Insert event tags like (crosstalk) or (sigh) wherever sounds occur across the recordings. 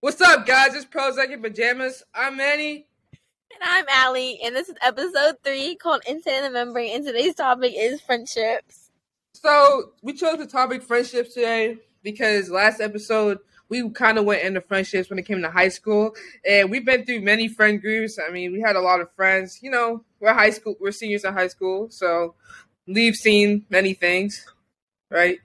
What's up, guys? It's Prozac in Pajamas. I'm Manny. And I'm Allie, and this is episode three called Insane in the Membrane, and today's topic is friendships. So, we chose the topic friendships today because last episode we kind of went into friendships when it came to high school, and we've been through many friend groups. I mean, we had a lot of friends. You know, we're high school, we're seniors in high school, so we've seen many things, right?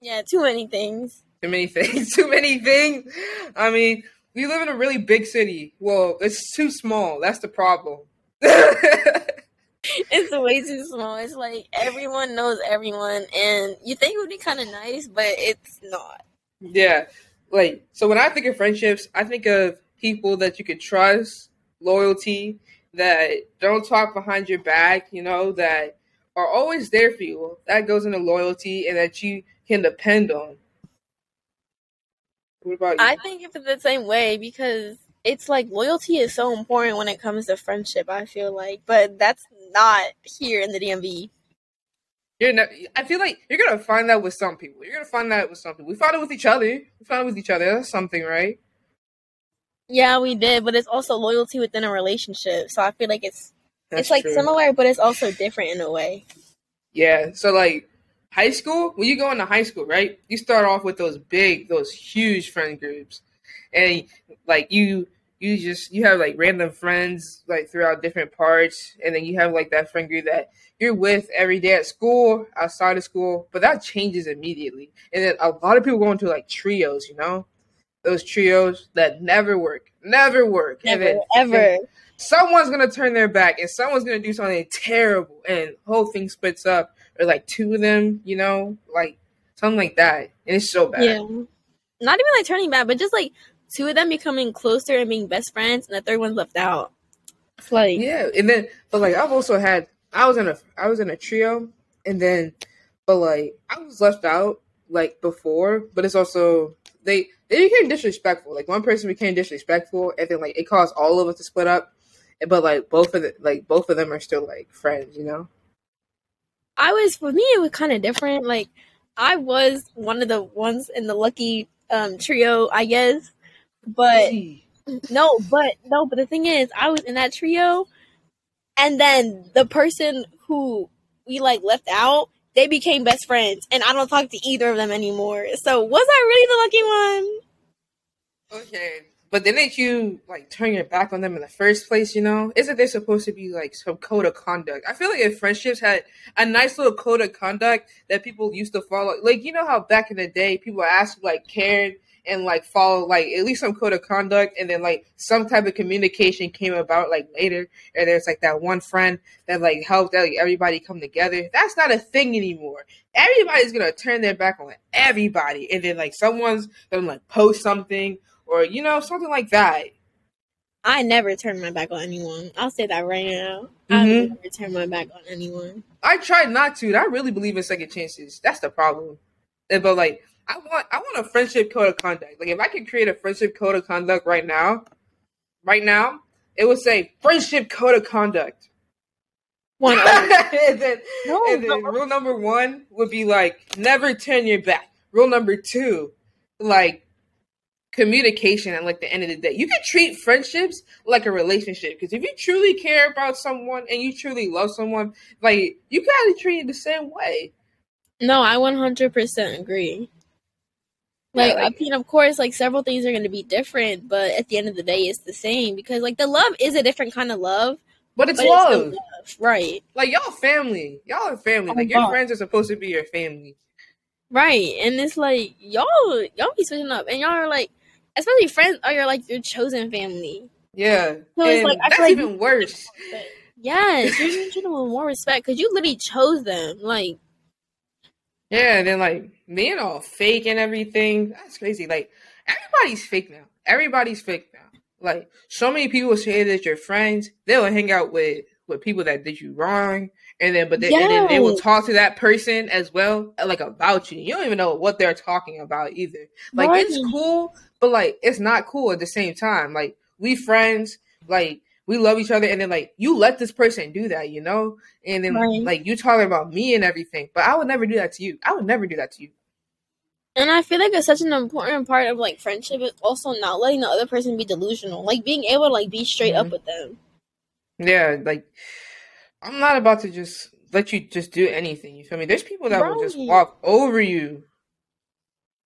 Yeah, too many things. Too many things. (laughs) too many things. I mean, we live in a really big city. Well, it's too small. That's the problem. (laughs) it's way too small. It's like everyone knows everyone, and you think it would be kind of nice, but it's not. Yeah, like so. When I think of friendships, I think of people that you could trust, loyalty, that don't talk behind your back. You know that are always there for you. That goes into loyalty, and that you can depend on. What about you? I think of it the same way because it's like loyalty is so important when it comes to friendship. I feel like, but that's not here in the DMV. You're not, I feel like you're gonna find that with some people. You're gonna find that with some people. We found it with each other. We found it with each other. That's something, right? Yeah, we did, but it's also loyalty within a relationship. So I feel like it's that's it's like true. similar, but it's also different in a way. Yeah. So like high school, when you go into high school, right? You start off with those big, those huge friend groups, and like you, you just you have like random friends like throughout different parts, and then you have like that friend group that you're with every day at school, outside of school, but that changes immediately. And then a lot of people go into like trios, you know, those trios that never work, never work, never, then, ever. Someone's gonna turn their back, and someone's gonna do something terrible, and whole thing splits up or like two of them, you know, like something like that. And it's so bad. Yeah. Not even like turning bad, but just like two of them becoming closer and being best friends, and the third one's left out. It's like yeah, and then but like I've also had I was in a I was in a trio, and then but like I was left out like before, but it's also they they became disrespectful. Like one person became disrespectful, and then like it caused all of us to split up. But like both of the like both of them are still like friends, you know. I was for me it was kind of different. Like I was one of the ones in the lucky um, trio, I guess. But no, but no, but the thing is, I was in that trio, and then the person who we like left out, they became best friends, and I don't talk to either of them anymore. So was I really the lucky one? Okay, but didn't you like turn your back on them in the first place? You know, isn't there supposed to be like some code of conduct? I feel like if friendships had a nice little code of conduct that people used to follow, like you know how back in the day people asked like cared and like follow like at least some code of conduct, and then like some type of communication came about like later, and there's like that one friend that like helped like, everybody come together. That's not a thing anymore. Everybody's gonna turn their back on everybody, and then like someone's gonna like post something or you know something like that. I never turn my back on anyone. I'll say that right now. Mm-hmm. I never turn my back on anyone. I try not to. I really believe in second chances. That's the problem. But like, I want, I want a friendship code of conduct. Like, if I could create a friendship code of conduct right now, right now, it would say friendship code of conduct. One. (laughs) and then, no, and then no. rule number one would be like never turn your back. Rule number two, like communication at like the end of the day. You can treat friendships like a relationship because if you truly care about someone and you truly love someone, like you gotta treat it the same way. No, I one hundred percent agree. Like, yeah, like, I mean, of course, like several things are going to be different, but at the end of the day, it's the same because like the love is a different kind of love. But it's, but love. it's love. right? Like y'all family, y'all are family. Oh, like your friends are supposed to be your family, right? And it's like y'all, y'all be switching up, and y'all are like, especially friends are your like your chosen family. Yeah, so it's like that's like, even worse. Yes, you're treating them with more respect because you literally chose them. Like, yeah, and then like being all fake and everything. That's crazy. Like everybody's fake now. Everybody's fake now. Like so many people say that you're friends. They'll hang out with with people that did you wrong, and then but they, and then they will talk to that person as well, like about you. You don't even know what they're talking about either. Like right. it's cool, but like it's not cool at the same time. Like we friends, like we love each other, and then like you let this person do that, you know, and then right. like you talking about me and everything, but I would never do that to you. I would never do that to you. And I feel like it's such an important part of like friendship is also not letting the other person be delusional. Like being able to like be straight Mhm. up with them. Yeah, like I'm not about to just let you just do anything. You feel me? There's people that will just walk over you.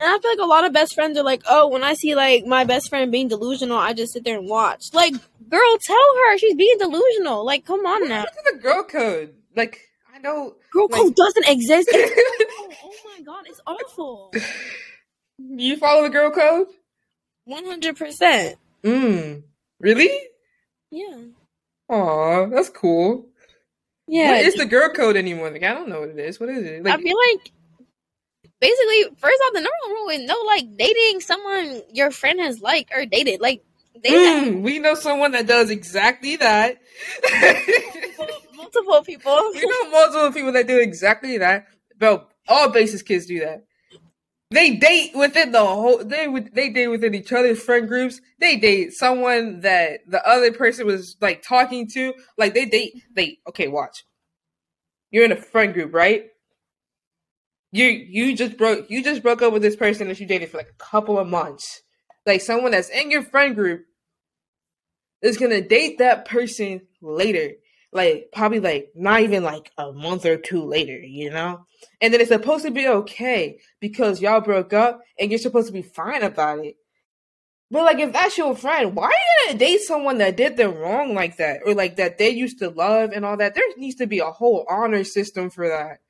And I feel like a lot of best friends are like, oh, when I see like my best friend being delusional, I just sit there and watch. Like, girl, tell her she's being delusional. Like, come on now. Look at the girl code. Like I know. Girl Like- code doesn't exist. It's (laughs) oh my god, it's awful. (laughs) you follow the girl code? One hundred percent. Mm. Really? Yeah. Aw, that's cool. Yeah. What is the girl code anymore? Like I don't know what it is. What is it? Like, I feel like basically, first off, the number one rule is no like dating someone your friend has liked or dated. Like they mm, we know someone that does exactly that. (laughs) multiple people. we know multiple people that do exactly that. Bro, all BASIS kids do that. They date within the whole. They would. They date within each other's friend groups. They date someone that the other person was like talking to. Like they date. They okay. Watch. You're in a friend group, right? You you just broke. You just broke up with this person that you dated for like a couple of months. Like someone that's in your friend group is gonna date that person later like probably like not even like a month or two later, you know? And then it's supposed to be okay because y'all broke up and you're supposed to be fine about it. But like if that's your friend, why are you gonna date someone that did them wrong like that? Or like that they used to love and all that? There needs to be a whole honor system for that.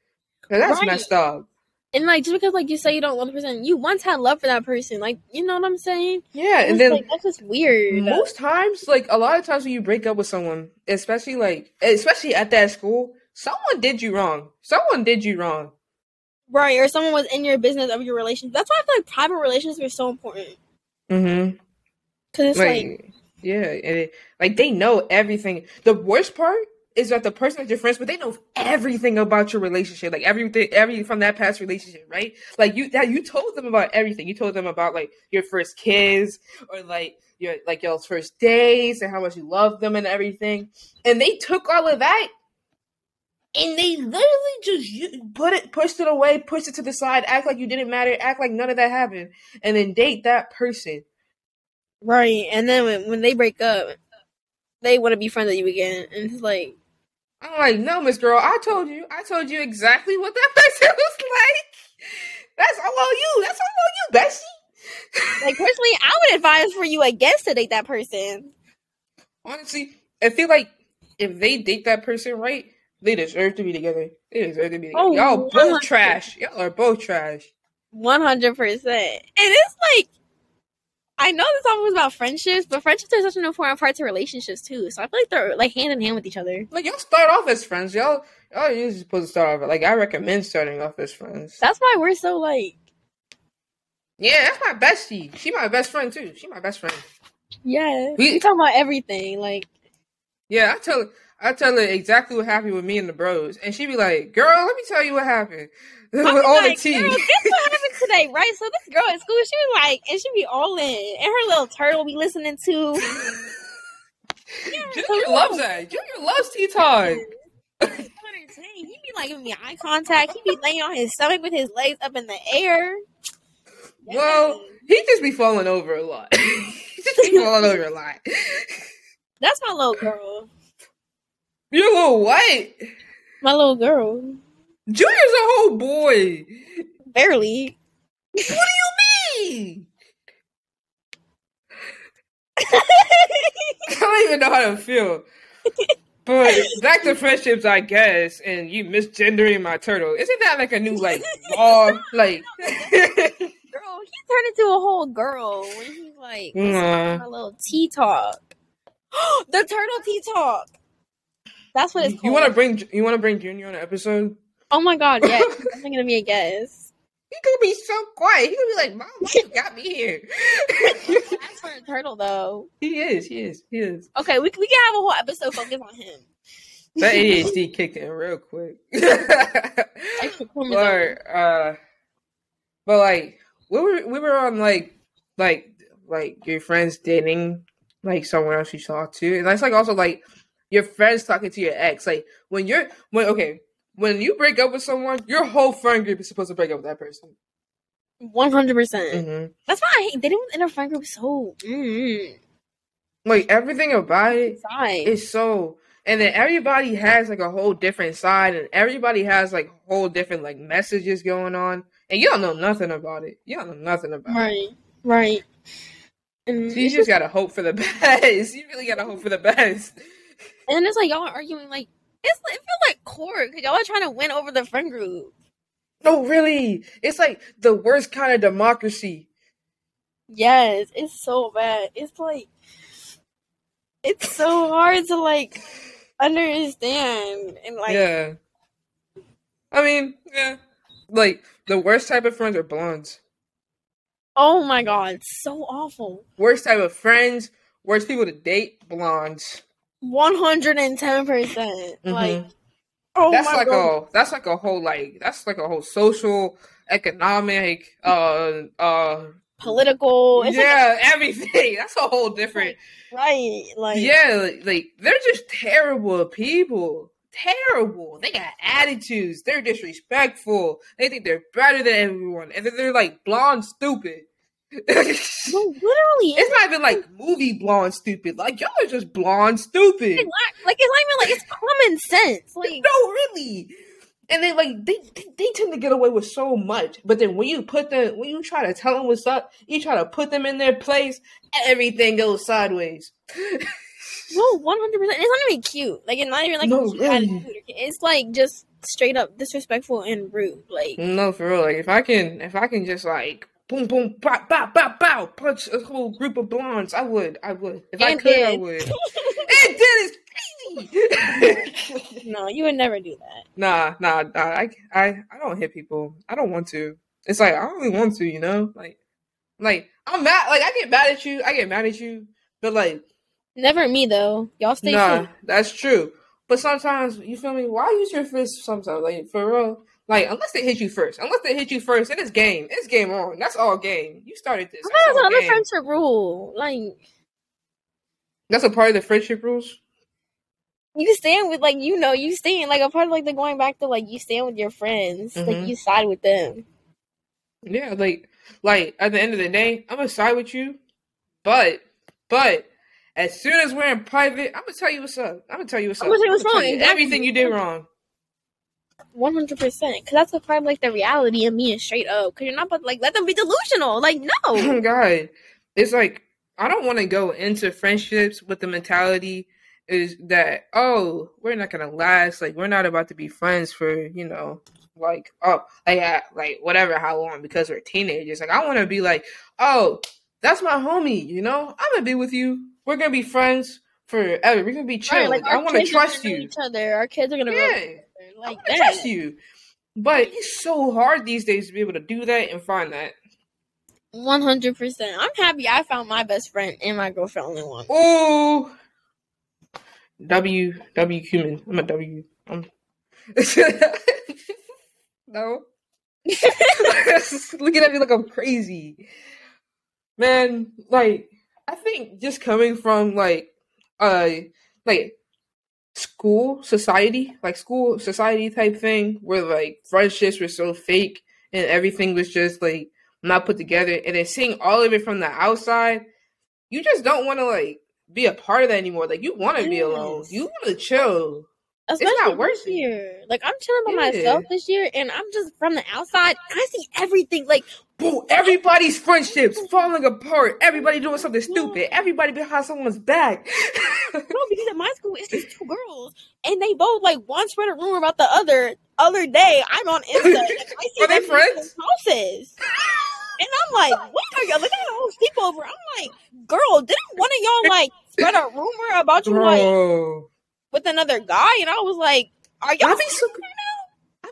that's Right. messed up. And like just because like you say you don't love the person, you once had love for that person. Like you know what I'm saying? Yeah, and It's then like, that's just weird. most times, like a lot of times when you break up with someone, especially like especially at that school, someone did you wrong. Someone did you wrong. right? Or someone was in your business of your relationship. That's why I feel like private relationships are so important. Mm-hmm. Because it's like, like, yeah, it, like they know everything. The worst part is that the person that you're friends with, they know everything about your relationship, like everything, every from that past relationship, right? Like you, that you told them about everything. You told them about like your first kiss or like your like y'all's first days and how much you love them and everything, and they took all of that. And they literally just put it, pushed it away, pushed it to the side, act like you didn't matter, act like none of that happened, and then date that person. right. And then when, when they break up, they want to be friends with you again. And it's like, I'm like, no, Miss Girl, I told you, I told you exactly what that (laughs) person was like. That's all on you. That's all on you, Bessie. like personally, I would advise for you against to date that person. Honestly, I feel like if they date that person right, they deserve to be together. They deserve to be together. Oh, Y'all both 100%. trash. Y'all are both trash. One hundred percent. And it's like I know this song was about friendships, but friendships are such an important part to relationships too. So I feel like they're like hand in hand with each other. Like y'all start off as friends. Y'all y'all usually supposed to start off like I recommend starting off as friends. That's why we're so like Yeah, that's my bestie. She my best friend too. She my best friend. yeah. We- We talk about everything. Like Yeah, I tell I tell her exactly what happened with me and the bros, and she be like, "Girl, let me tell you what happened (laughs) with all like, the tea." Girl, guess what (laughs) happened today, right? So this girl at school, she was like, and she be all in, and her little turtle be listening to. (laughs) Junior loves that. Junior loves tea time. He be like giving me eye contact. He be laying on his stomach with his legs up in the air. Well, he just be falling over a lot. he just be falling over a lot. that's my little girl. You're a little white. My little girl. Junior's a whole boy. Barely. What do you mean? (laughs) I don't even know how to feel. But back to friendships, I guess, and you misgendering my turtle. Isn't that like a new like law? Like, (laughs) Girl, he turned into a whole girl when he's like Nah. a little tea talk. (gasps) the turtle tea talk. That's what it's called. you want to bring you want to bring Junior on an episode? Oh my god, yes. (laughs) I'm gonna be a guest. He could be so quiet. He could be like, "Mom, why you got me here?" (laughs) That's for a (laughs) turtle though. he is. He is. He is. Okay, we, we can have a whole episode focused on him. That ADHD kicked in real quick. Or uh, but like we were we were on like like like your friends dating like someone else you talk to, and that's like also like your friends talking to your ex. Like when you're when okay when you break up with someone, your whole friend group is supposed to break up with that person. One hundred percent. That's why I hate dating in a friend group. So mm, like everything about it side. is so, and then everybody has like a whole different side, and everybody has like whole different like messages going on, and you don't know nothing about it. You don't know nothing about it. Right, right. So you just gotta hope for the (laughs) best. You really gotta hope for the best. And then it's like y'all are arguing like it's it feels like court because y'all are trying to win over the friend group. No, really, it's like the worst kind of democracy. Yes, it's so bad. It's like it's so hard to like understand and like yeah. I mean, yeah. Like the worst type of friends are blondes. oh my god, so awful. Worst type of friends, worst people to date, blondes. One hundred and ten percent. Like oh Mm-hmm. that's my like god. a that's like a whole like that's like a whole social, economic, uh uh Political. It's like yeah, everything. (laughs) That's a whole different right. Like Yeah, like, like they're just terrible people. Terrible. They got attitudes. They're disrespectful. They think they're better than everyone. And then they're like blonde stupid. No, (laughs) literally it's not even like movie blonde stupid. Like y'all are just blonde stupid. like, like it's not even like it's common sense. (laughs) Like No, really. And they like they, they they tend to get away with so much, but then when you put them when you try to tell them what's up, you try to put them in their place, everything goes sideways. (laughs) No, one hundred percent. It's not even cute. Like it's not even like No, really. It's like just straight up disrespectful and rude. Like No, for real. Like if I can, if I can just like boom, boom, bow, bow, bow, bow, punch a whole group of blondes, I would. I would. If I And could, I would. (laughs) and did it's crazy. (laughs) no, you would never do that. nah, nah, nah. I, I, I don't hit people. I don't want to. It's like I don't really want to. You know, like, like I'm mad. Like I get mad at you. I get mad at you. But like, Never me though. Y'all stay nah, that's true. But sometimes you feel me. Why use your fist? Sometimes, like for real. Like unless they hit you first, unless they hit you first, then it's game. It's game on. That's all game. You started this. I That's, thought all it was another game. friendship rule. Like That's a part of the friendship rules. you stand with like you know you stand like a part of like the going back to like you stand with your friends. Like Mhm. you side with them. Yeah, like like at the end of the day, I'm gonna side with you, but but as soon as we're in private, I'm gonna tell you what's up. I'm gonna tell you what's I'm up. gonna tell you what's wrong. Everything you did wrong. One hundred percent. Because that's a part of like the reality of being straight up. Because you're not but like let them be delusional. Like (laughs) Oh no. God, it's like I don't want to go into friendships with the mentality is that oh we're not gonna last. Like we're not about to be friends for you know like oh like uh, like whatever how long because we're teenagers. Like I want to be like oh that's my homie. You know I'm gonna be with you. We're gonna be friends forever. We're gonna be chill. Right, like I want to kids are gonna trust you. Each other. Our kids are gonna Yeah. Know each other. I Like to that. trust you. But it's so hard these days to be able to do that and find that. One hundred percent. I'm happy I found my best friend and my girlfriend only one. Ooh. W W human. I'm a W. I'm (laughs) no. (laughs) Looking at me like I'm crazy. Man, like I think just coming from like uh like school society, like school society type thing where like friendships were so fake and everything was just like not put together and then seeing all of it from the outside, you just don't want to like be a part of that anymore. Like you want to be alone. You want to chill. Especially not this worth it. Like I'm chilling by Yeah. myself this year, and I'm just from the outside. I see everything. Like Bro, everybody's friendships falling apart. Everybody doing something stupid. Everybody behind someone's back. no, because at my school it's these (laughs) two girls, and they both like one spread a rumor about the other. Other day, I'm on Insta. and I (laughs) see Are they friends? Houses. And I'm like, what are y'all? Look at the whole sleepover. I'm like, girl, didn't one of y'all like spread a rumor about you like with another guy? And I was like, are y'all? I be so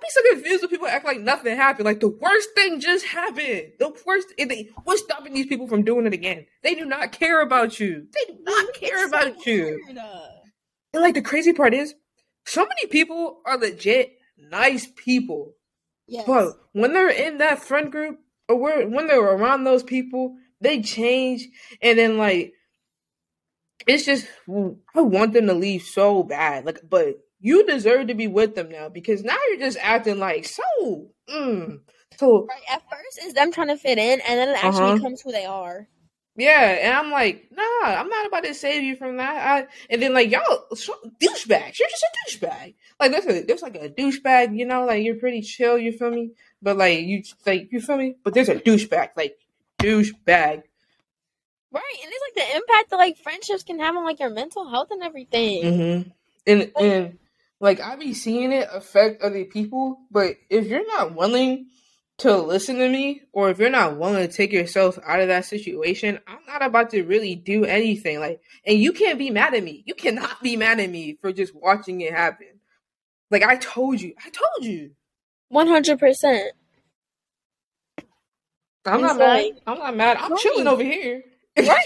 be so confused when people act like nothing happened. Like the worst thing just happened. The worst. They, what's stopping these people from doing it again? They do not care about you. They do not care so about you. weird. Uh, And like the crazy part is, so many people are legit nice people, Yes. but when they're in that friend group or where, when they're around those people, they change, and then like it's just I want them to leave so bad. Like, but you deserve to be with them now because now you're just acting like so mm, So right, at first it's them trying to fit in, and then it actually Uh-huh. becomes who they are. Yeah, and I'm like, nah, I'm not about to save you from that. I, and then like y'all douchebags, you're just a douchebag. Like there's a there's like a douchebag, you know, like you're pretty chill, you feel me? But like you like you feel me? But there's a douchebag, like douchebag. Right, and it's like the impact that like friendships can have on like your mental health and everything. Mm-hmm. And and like I be seeing it affect other people, but if you're not willing to listen to me, or if you're not willing to take yourself out of that situation, I'm not about to really do anything. Like, and you can't be mad at me. You cannot be mad at me for just watching it happen. Like I told you, I told you. One hundred percent. I'm It's not mad. I'm not mad. I'm Right. chilling over here. Right.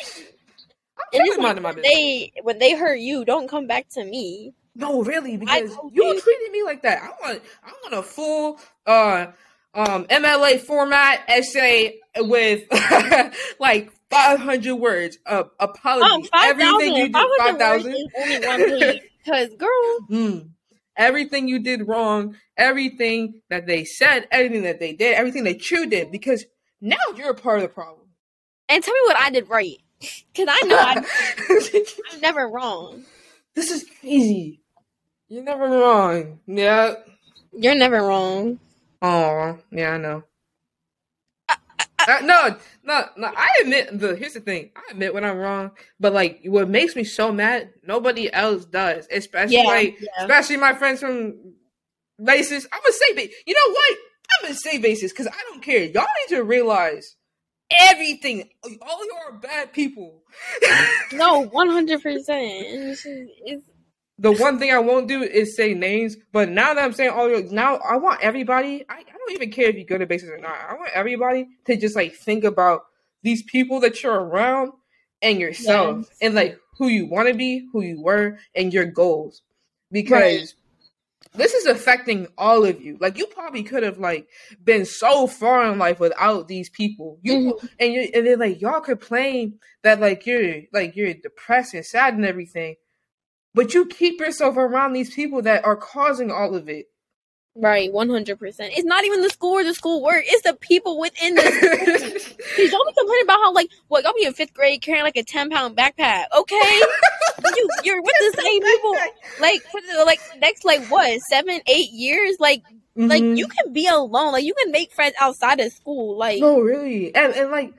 (laughs) I'm And it's chilling minding my like business. they when they hurt you, don't come back to me. No, really, because you treated me like that. I want, I want a full uh um MLA format essay with (laughs) like 500 words. Uh, Oh, five everything you did, 5,000. only one page. (laughs) Cause girl, Mm. Everything you did wrong, everything that they said, everything that they did, everything that you did, because now you're a part of the problem. and tell me what I did right. (laughs) Cause I know I, am never wrong. this is crazy. You're never wrong. Yeah. You're never wrong. Oh, yeah, I know. Uh, no, no, no. I admit the. Here's the thing. I admit when I'm wrong, but like, what makes me so mad, nobody else does. Especially Yeah, like, yeah. especially my friends from BASIS. I'm gonna say, ba- you know what? I'm gonna say BASIS because I don't care. Y'all need to realize everything. All y'all are bad people. (laughs) No, one hundred percent. It's just- it's- the one thing I won't do is say names. But now that I'm saying all your now, I want everybody. I, I don't even care if you go to BASIS or not. I want everybody to just like think about these people that you're around and yourself Yes. and like who you want to be, who you were, and your goals. Because this is affecting all of you. Like you probably could have like been so far in life without these people. You mm-hmm. and you and then like y'all complain that like you're like you're depressed and sad and everything. But you keep yourself around these people that are causing all of it. Right, one hundred percent. It's not even the school or the school work. It's the people within the school. (laughs) Cause y'all be complaining about how like what y'all be in fifth grade carrying like a ten pound backpack. Okay, you you're with the same people like for the like next like what seven eight years. Like like Mhm. you can be alone. Like you can make friends outside of school. Like No, really. And and like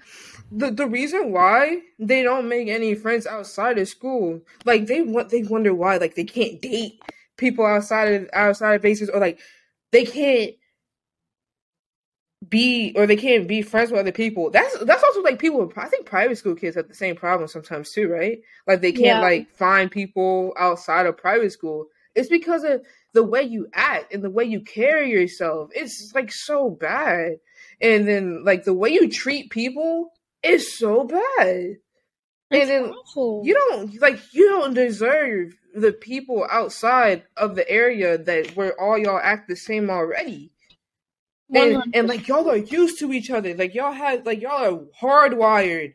the the reason why they don't make any friends outside of school, like they want they wonder why like they can't date people outside of outside of BASIS or like they can't be or they can't be friends with other people. That's that's also like people I think private school kids have the same problem sometimes too, right? Like they can't Yeah. like find people outside of private school. It's because of the way you act and the way you carry yourself. It's like so bad. And then like the way you treat people is so bad. And then awful. you don't like you don't deserve the people outside of the area that where all y'all act the same already. And, and like y'all are used to each other. Like y'all have like y'all are hardwired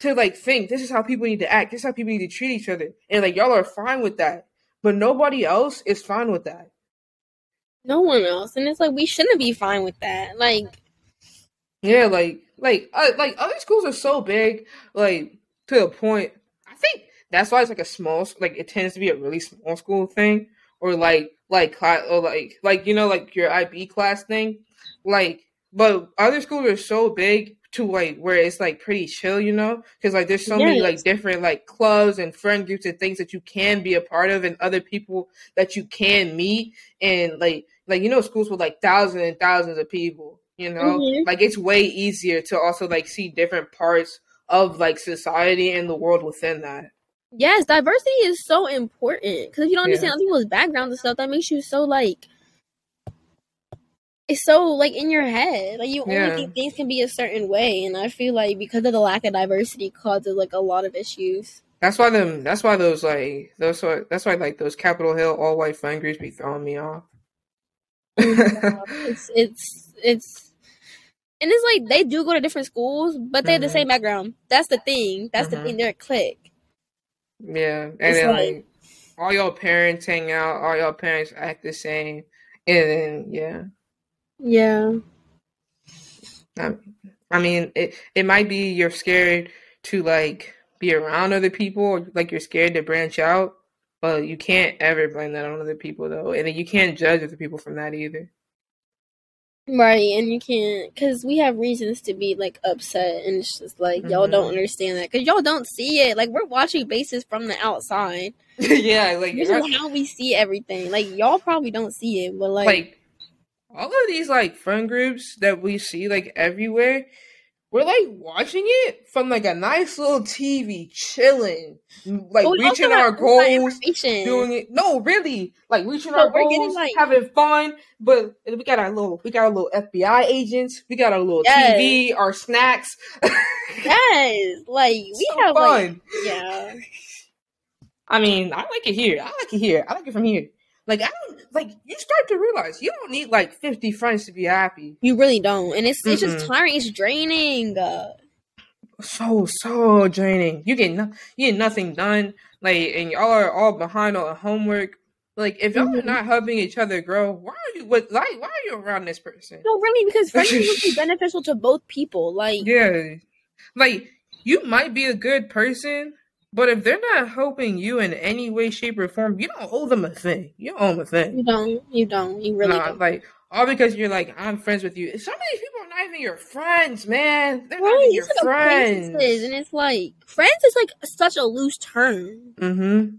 to like think this is how people need to act, this is how people need to treat each other. And like y'all are fine with that. But nobody else is fine with that. no one else, and it's like we shouldn't be fine with that. Like Yeah, like like uh, like other schools are so big, like to the point. I think that's why it's like a small, like it tends to be a really small school thing, or like like class, or like like you know like your IB class thing, like. But other schools are so big to like where it's like pretty chill, you know, because like there's so many like different like clubs and friend groups and things that you can be a part of, and other people that you can meet, and like like you know schools with like thousands and thousands of people, you know, Mhm. like it's way easier to also like see different parts of like society and the world within that. Yes, diversity is so important because if you don't Yeah. understand other people's backgrounds and stuff, that makes you so like it's so like in your head. Like you only Yeah. think things can be a certain way, and I feel like because of the lack of diversity causes like a lot of issues. That's why them. That's why those like those. That's why like those Capitol Hill all white friend groups be throwing me off. It's it's it's and it's like they do go to different schools, but they have the Mhm. same background. That's the thing. That's the Mhm. thing. They're a clique. yeah, and It's then like- like all y'all parents hang out. All y'all parents act the same, and then yeah. Yeah. I, I mean, it it might be you're scared to like be around other people, like you're scared to branch out, but you can't ever blame that on other people though, and you can't judge other people from that either. Right, and you can't because we have reasons to be like upset, and it's just like mm-hmm. y'all don't understand that because y'all don't see it. Like we're watching BASIS from the outside. (laughs) yeah, like this is how we see everything. Like y'all probably don't see it, but like, like all of these like friend groups that we see like everywhere, we're like watching it from like a nice little TV, chilling, like reaching our goals, doing it. No, really, like reaching so our goals, getting, like, having fun. But we got our little, we got our little FBI agents, we got our little yes. TV, our snacks. yes, like (laughs) we so have fun. like yeah. (laughs) I mean, I like it here. I like it here. I like it from here. Like I don't like you start to realize you don't need like fifty friends to be happy. You really don't, and it's it's mm just tiring. It's draining. Uh, so so draining. You get no, you get nothing done. Like and y'all are all behind on homework. Like if y'all mm-hmm. are not helping each other grow, why are you what like why are you around this person? No, really, because friendship (laughs) would be beneficial to both people. Like yeah, like you might be a good person, but if they're not helping you in any way, shape, or form, you don't owe them a thing. You don't owe them a thing. You don't. You don't. You really nah, don't. Like all because you're like I'm friends with you. Some of these people are not even your friends, man. They're right, not even your like friends. And it's like friends is like such a loose term. Mm-hmm.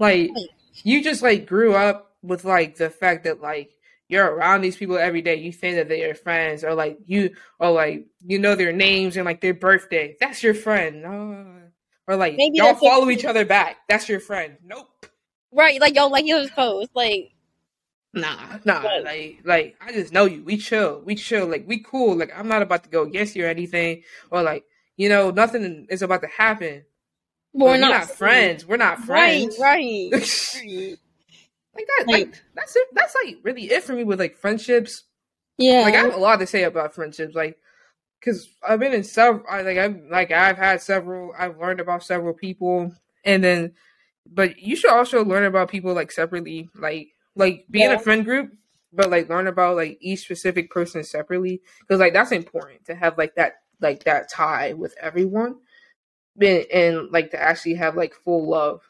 Like, like you just like grew up with like the fact that like you're around these people every day. You think that they're your friends, or like you, or like you know their names and like their birthday. That's your friend. Oh or like Maybe y'all follow each other back. That's your friend. Nope. Right, like y'all like your post. Like Nah, nah, but, like like I just know you. We chill. We chill. Like we cool. Like I'm not about to go against you or anything. Or like, you know, nothing is about to happen. We're, we're not, not friends. We're not friends. Right, right. right. (laughs) like that, like, like that's it. That's like really it for me with like friendships. Yeah. Like I have a lot to say about friendships. Like because I've been in several, like I've like I've had several, I've learned about several people, and then, but you should also learn about people like separately, like like be yeah. in a friend group, but like learn about like each specific person separately, because like that's important to have like that like that tie with everyone, and, and like to actually have like full love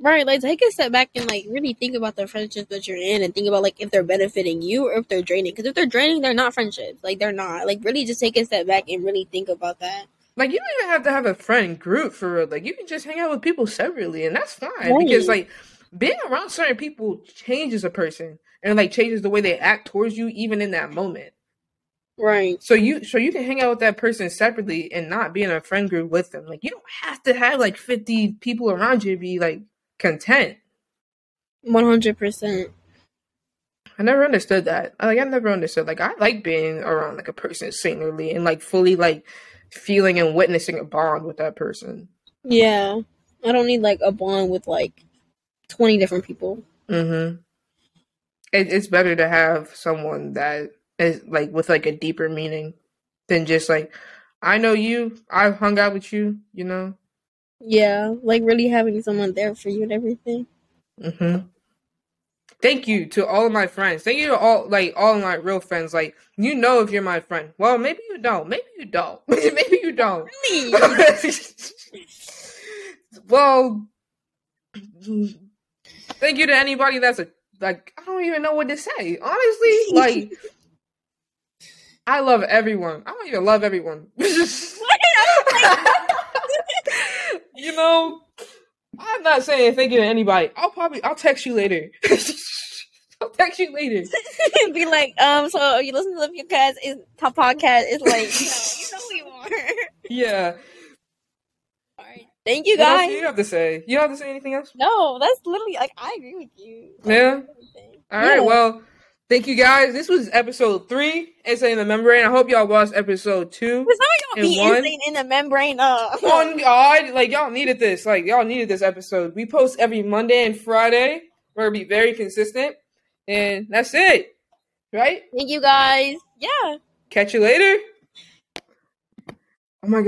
Right, like take a step back and like really think about the friendships that you're in and think about like if they're benefiting you or if they're draining. Because if they're draining, they're not friendships. Like they're not. Like really just take a step back and really think about that. Like you don't even have to have a friend group for real. Like you can just hang out with people separately and that's fine. Right. Because like being around certain people changes a person and like changes the way they act towards you even in that moment. Right. So you so you can hang out with that person separately and not be in a friend group with them. Like you don't have to have like fifty people around you to be like content. One hundred percent. I never understood that. Like I never understood. Like I like being around like a person singularly and like fully like feeling and witnessing a bond with that person. Yeah, I don't need like a bond with like twenty different people. Mm-hmm. It, it's better to have someone that is like with like a deeper meaning than just like I know you. I've hung out with you. You know. Yeah, like really having someone there for you and everything. Mm-hmm. Thank you to all of my friends. Thank you to all like all of my real friends. Like you know if you're my friend. Well, maybe you don't. Maybe you don't. (laughs) maybe you don't. Really? (laughs) well, thank you to anybody that's a like I don't even know what to say. Honestly, like (laughs) I love everyone. I don't even love everyone you know, I'm not saying thank you to anybody. I'll probably I'll text you later. (laughs) I'll text you later. (laughs) Be like, um, so you listen to the podcast is top podcast is like, (laughs) you know, you know we are. Yeah. All right. Thank you guys. You have to say? You don't have to say anything else? No, that's literally like I agree with you. Yeah. All right. Yeah. Well, Thank you guys. This was episode three, Insane in the Membrane. I hope y'all watched episode two. Because y'all be one. insane in the membrane. Uh. (laughs) On God, like y'all needed this. Like y'all needed this episode. We post every Monday and Friday. We're gonna be very consistent, and that's it. Right? Thank you guys. Yeah. Catch you later. Oh my God.